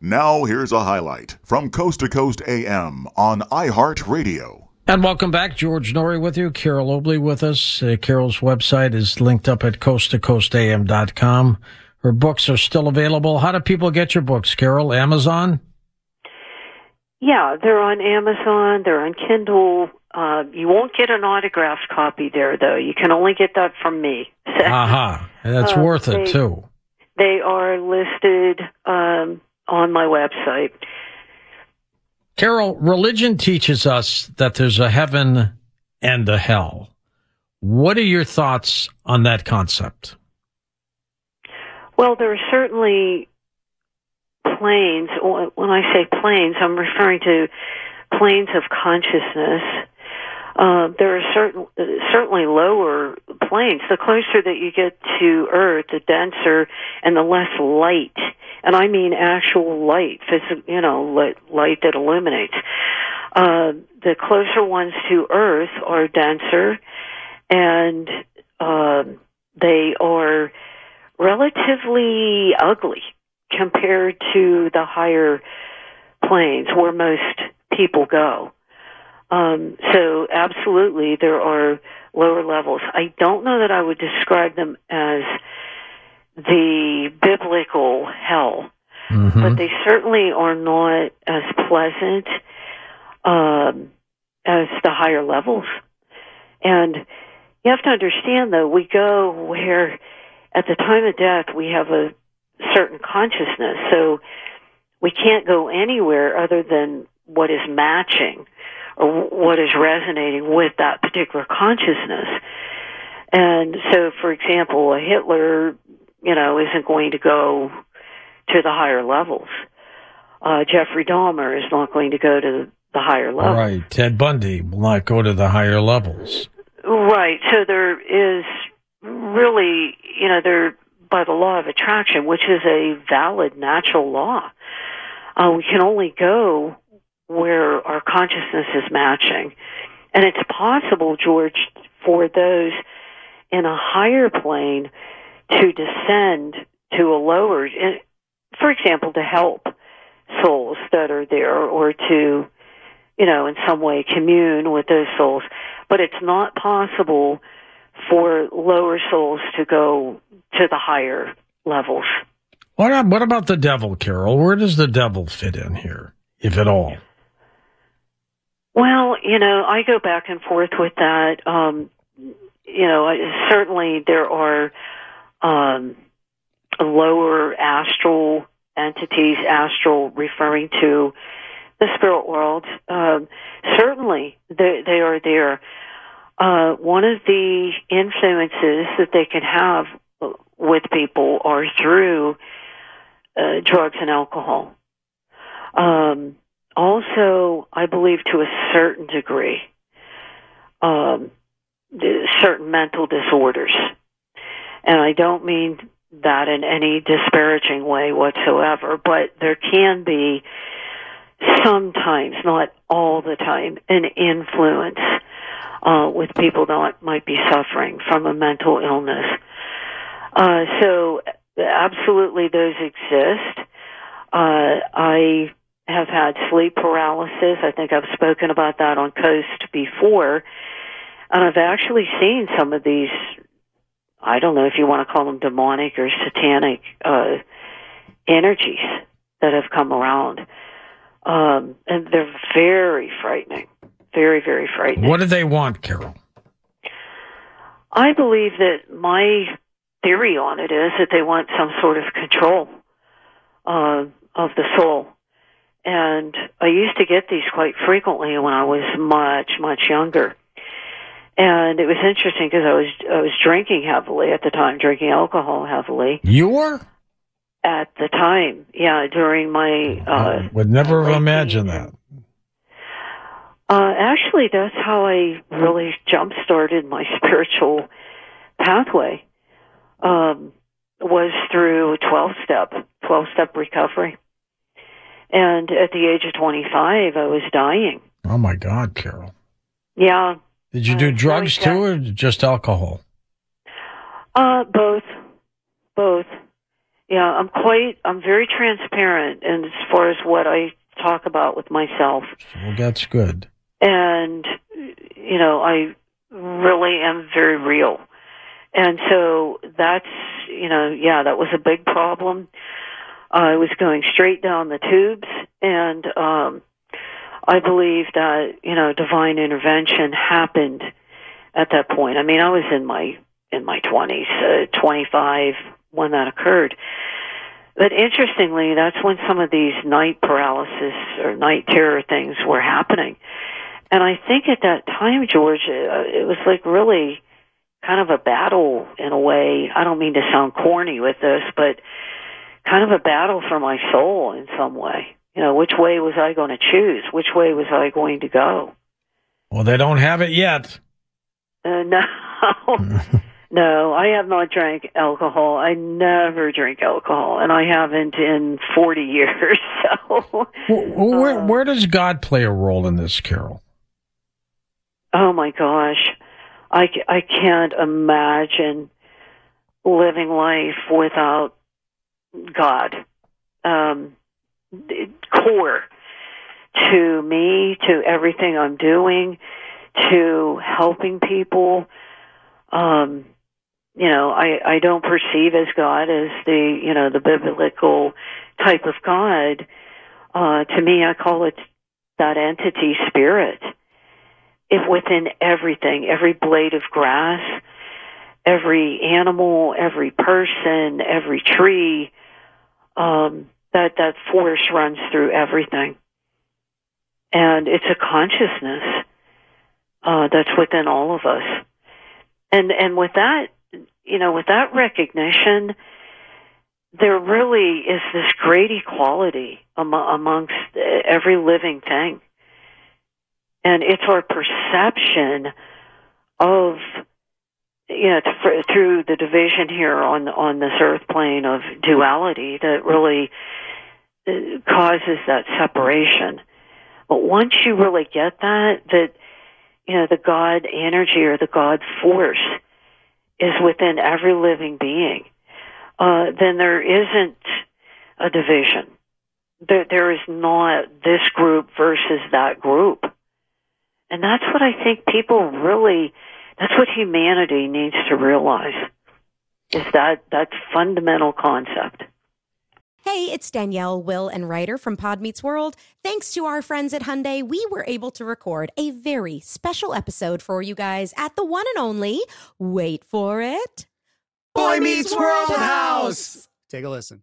Now, here's a highlight from Coast to Coast AM on iHeartRadio. And welcome back. George Noory with you. Carole Obley with us. Uh, Carole's website is linked up at coasttocoastam.com. Her books are still available. How do people get your books, Carole? Amazon? Yeah, they're on Amazon. They're on Kindle. Uh, you won't get an autographed copy there, though. You can only get that from me. Aha. That's Uh, worth it, too. They are listed um, on my website. Carole, religion teaches us that there's a heaven and a hell. What are your thoughts on that concept? Well, there are certainly planes. When I say planes, I'm referring to planes of consciousness. Uh, there are certain, certainly lower planes. The closer that you get to Earth, the denser and the less light, and I mean actual light, phys- you know, light, light that illuminates. Uh, the closer ones to Earth are denser, and uh, they are relatively ugly compared to the higher planes where most people go. Um, so absolutely, there are lower levels. I don't know that I would describe them as the biblical hell, Mm-hmm. but they certainly are not as pleasant um, as the higher levels. And you have to understand, though, we go where at the time of death we have a certain consciousness, so we can't go anywhere other than what is matching or what is resonating with that particular consciousness. And so, for example, a Hitler, you know, isn't going to go to the higher levels. Uh, Jeffrey Dahmer is not going to go to the higher levels. Right. Ted Bundy will not go to the higher levels. Right. So there is really, you know, there by the law of attraction, which is a valid natural law. Uh, we can only go where our consciousness is matching, and it's possible, George, for those in a higher plane to descend to a lower, for example, to help souls that are there, or to you know, in some way commune with those souls. But it's not possible for lower souls to go to the higher levels. What, what about the devil, Carole? Where does the devil fit in here, if at all? Well, you know, I go back and forth with that. Um, you know, certainly there are um, lower astral entities, astral referring to the spirit world. Um, certainly, they, they are there. Uh, one of the influences that they can have with people are through uh, drugs and alcohol. Um, also, I believe to a certain degree, um, certain mental disorders. And I don't mean that in any disparaging way whatsoever, but there can be sometimes, not all the time, an influence uh, with people that might be suffering from a mental illness. Uh, so, absolutely, those exist. Uh, I have had sleep paralysis. I think I've spoken about that on Coast before. And I've actually seen some of these, I don't know if you want to call them demonic or satanic uh, energies that have come around. Um, and they're very frightening. Very, very frightening. What do they want, Carole? I believe that my theory on it is that they want some sort of control uh, of the soul. And I used to get these quite frequently when I was much, much younger. And it was interesting because I was I was drinking heavily at the time, drinking alcohol heavily You were? at the time. Yeah, during my uh, Would never have imagined that. Uh, actually, that's how I really jump started my spiritual pathway. Um, was through twelve step, twelve step recovery, and at the age of twenty five, I was dying. Oh my God, Carole. Yeah, Did you Uh, do it's drugs too, or just alcohol? uh, both, both. Yeah, I'm quite. I'm very transparent, and as far as what I talk about with myself, Well, that's good. and you know i really am very real and so that's you know yeah that was a big problem i was going straight down the tubes and um i believe that you know divine intervention happened at that point. I mean i was in my in my 20s uh, 25 when that occurred. But interestingly that's when some of these night paralysis or night terror things were happening. And I think at that time, George, uh, it was like really kind of a battle in a way. I don't mean to sound corny with this, but kind of a battle for my soul in some way. You know, which way was I going to choose? Which way was I going to go? Well, they don't have it yet. Uh, no, no, I have not drank alcohol. I never drink alcohol, and I haven't in 40 years. So, wh- Where, where does God play a role in this, Carole? Oh my gosh. I I can't imagine living life without God. Um, core to me, to everything I'm doing, to helping people. Um, you know, I, I don't perceive as God as the, you know, the biblical type of God. Uh, to me, I call it that entity spirit if within everything, every blade of grass, every animal, every person, every tree, um, that that force runs through everything, and it's a consciousness uh, that's within all of us, and and with that, you know, with that recognition, there really is this great equality am- amongst every living thing. And it's our perception of you know th- through the division here on on this earth plane of duality that really uh, causes that separation. But once you really get that that you know the god energy or the god force is within every living being uh, then there isn't a division. There there is not this group versus that group. And that's what I think people really, that's what humanity needs to realize is that, that fundamental concept. Hey, it's Danielle, Will, and Ryder from Pod Meets World. Thanks to our friends at Hyundai, we were able to record a very special episode for you guys at the one and only, wait for it, Boy Meets World House. Take a listen.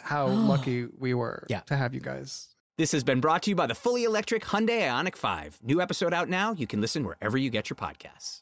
how lucky we were Yeah. to have you guys. This has been brought to you by the fully electric Hyundai Ioniq 5. New episode out now. You can listen wherever you get your podcasts.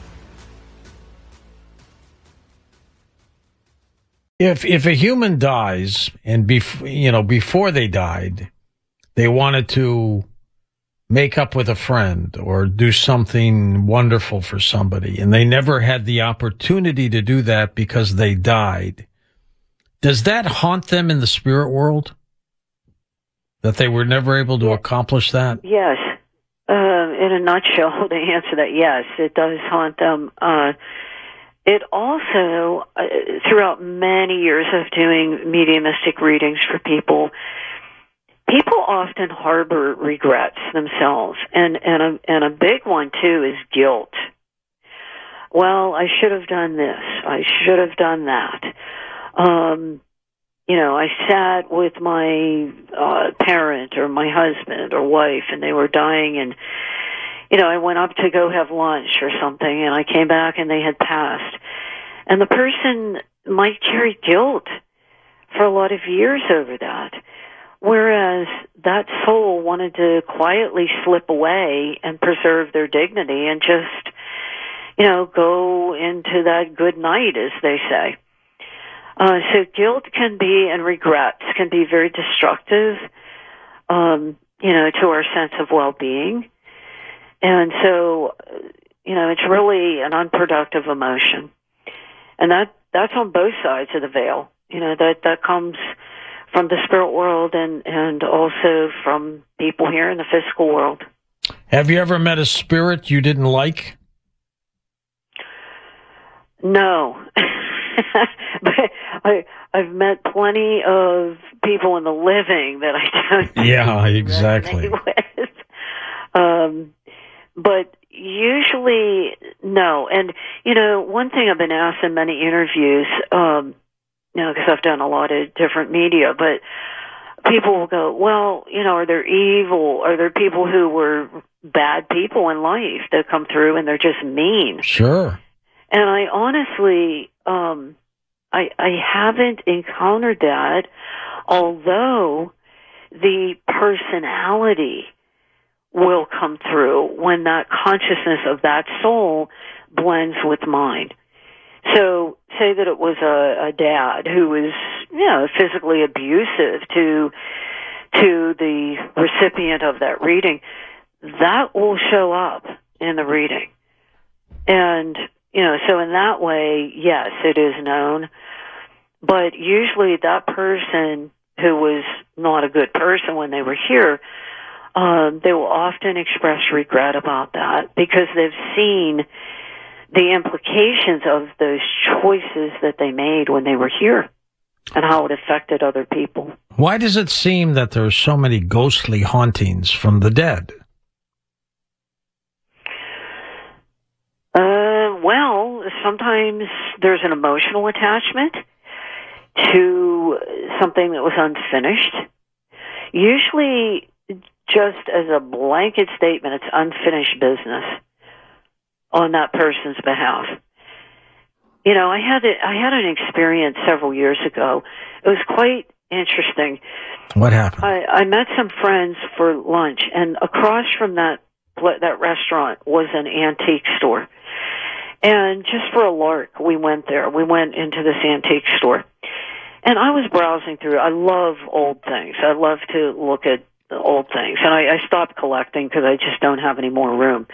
If if a human dies and bef- you know before they died, they wanted to make up with a friend or do something wonderful for somebody, and they never had the opportunity to do that because they died. Does that haunt them in the spirit world? That they were never able to accomplish that? Yes. Uh, in a nutshell, to answer that, yes, it does haunt them. Uh, it also, uh, throughout many years of doing mediumistic readings for people, people often harbor regrets themselves, and and a and a big one too is guilt. Well, I should have done this. I should have done that. Um, you know, I sat with my uh, parent or my husband or wife, and they were dying, and you know, I went up to go have lunch or something, and I came back and they had passed, and the person might carry guilt for a lot of years over that, whereas that soul wanted to quietly slip away and preserve their dignity and just, you know, go into that good night, as they say. Uh, so guilt can be and regrets can be very destructive, um, you know, to our sense of well-being, and so, you know, it's really an unproductive emotion, and that that's on both sides of the veil. You know, that that comes from the spirit world and and also from people here in the physical world. Have you ever met a spirit you didn't like? No. but I I've met plenty of people in the living that I don't Yeah, exactly. with. Um, but usually no. And you know, one thing I've been asked in many interviews, um, you know, because I've done a lot of different media, but people will go, well, you know, are there evil? Are there people who were bad people in life that come through and they're just mean? Sure. And I honestly, um, I, I haven't encountered that, although the personality will come through when that consciousness of that soul blends with mine. So, say that it was a, a dad who was, you know, physically abusive to to the recipient of that reading, that will show up in the reading. And, you know, so in that way, yes, it is known. But usually that person who was not a good person when they were here, um, they will often express regret about that because they've seen the implications of those choices that they made when they were here and how it affected other people. Why does it seem that there are so many ghostly hauntings from the dead? Uh, well, sometimes there's an emotional attachment to something that was unfinished. Usually, just as a blanket statement, it's unfinished business on that person's behalf. You know, I had a, I had an experience several years ago. It was quite interesting. What happened? I, I met some friends for lunch, and across from that that restaurant was an antique store. And just for a lark, we went there. We went into this antique store. And I was browsing through. I love old things. I love to look at old things. And I, I stopped collecting because I just don't have any more room.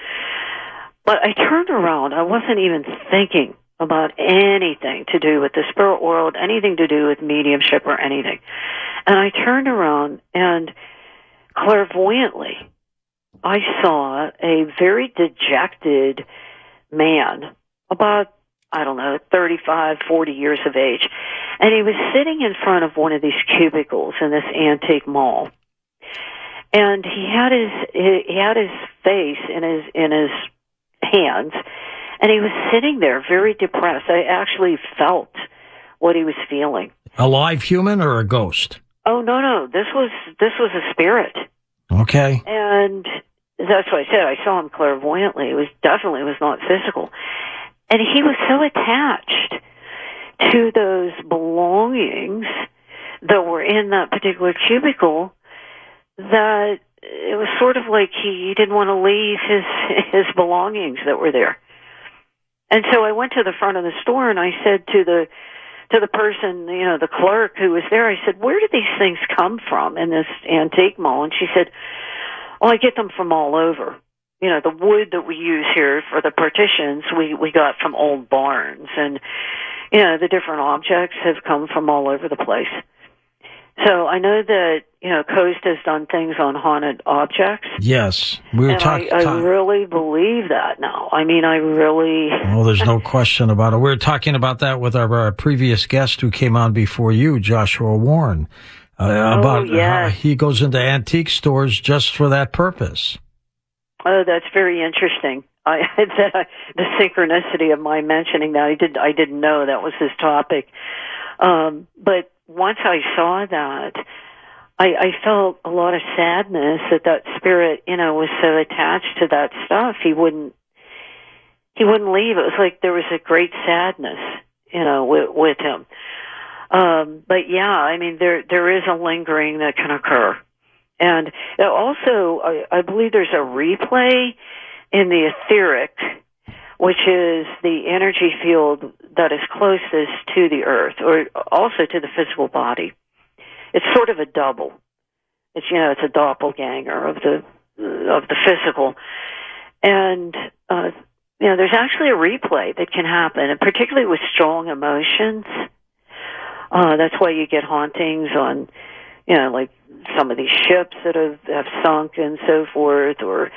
But I turned around. I wasn't even thinking about anything to do with the spirit world, anything to do with mediumship or anything. And I turned around and clairvoyantly, I saw a very dejected man, about, I don't know, 35, 40 years of age. And he was sitting in front of one of these cubicles in this antique mall. And he had his, he had his face in his, in his hands and he was sitting there very depressed. I actually felt what he was feeling. A live human or a ghost? Oh no, no. This was this was a spirit. Okay. And that's what I said. I saw him clairvoyantly. It was definitely was not physical. And he was so attached to those belongings that were in that particular cubicle that it was sort of like he didn't want to leave his his belongings that were there. And so I went to the front of the store and I said to the to the person, you know, the clerk who was there, I said, "Where do these things come from in this antique mall?" And she said, "Oh, I get them from all over. You know, the wood that we use here for the partitions, we we got from old barns, and you know, the different objects have come from all over the place." So I know that you know Coast has done things on haunted objects. Yes, we were talking. I, I really believe that now. I mean, I really. Well, there's no question about it. We were talking about that with our, our previous guest who came on before you, Joshua Warren. Uh, Oh, about yes. how he goes into antique stores just for that purpose. Oh, that's very interesting. I that the synchronicity of my mentioning that I did I didn't know that was his topic. Um, but once I saw that, I, I felt a lot of sadness that that spirit, you know, was so attached to that stuff. He wouldn't he wouldn't leave. It was like there was a great sadness, you know, with, with him. Um, but yeah, I mean, there there is a lingering that can occur, and also I, I believe there's a replay in the etheric, which is the energy field that is closest to the earth, or also to the physical body. It's sort of a double. It's you know, it's a doppelganger of the of the physical, and uh, you know, there's actually a replay that can happen, and particularly with strong emotions. Uh, that's why you get hauntings on, you know, like some of these ships that have, have sunk and so forth, or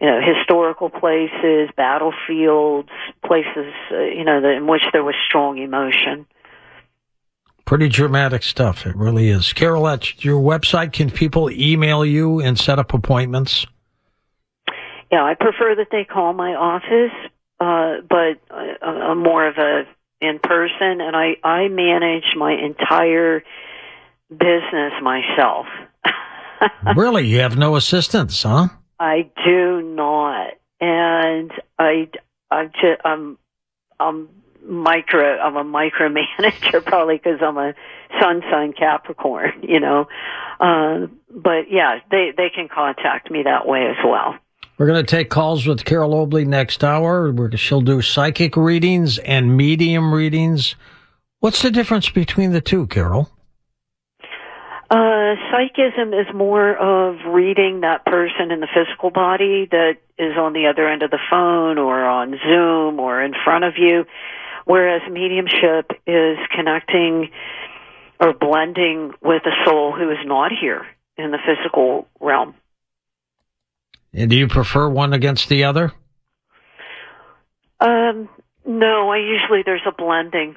you know, historical places, battlefields, places, uh, you know, that, in which there was strong emotion. Pretty dramatic stuff. It really is. Carole, at your website, can people email you and set up appointments? Yeah, I prefer that they call my office, uh, but uh, I'm more of a in person, and I I manage my entire business myself. really? You have no assistants, huh? I do not, and I I just I'm I'm micro. I'm a micromanager probably because I'm a sun sign Capricorn. You know, uh, but yeah, they they can contact me that way as well. We're going to take calls with Carole Obley next hour. We're, she'll do psychic readings and medium readings. What's the difference between the two, Carole? Uh, psychism is more of reading that person in the physical body that is on the other end of the phone or on Zoom or in front of you, whereas mediumship is connecting or blending with a soul who is not here in the physical realm. And do you prefer one against the other? Um, no, I usually there's a blending.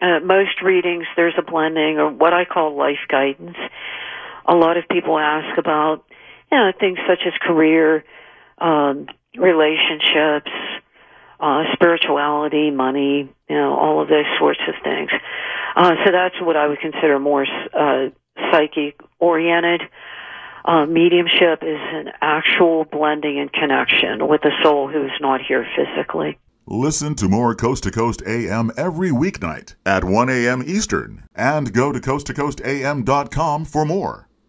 Uh, most readings there's a blending or what I call life guidance. A lot of people ask about you know things such as career, um, relationships, uh, spirituality, money, you know, all of those sorts of things. Uh, so that's what I would consider more uh, psychic oriented. Uh, mediumship is an actual blending and connection with a soul who is not here physically. Listen to more Coast to Coast AM every weeknight at 1 a.m. Eastern and go to coasttocoastam.com for more.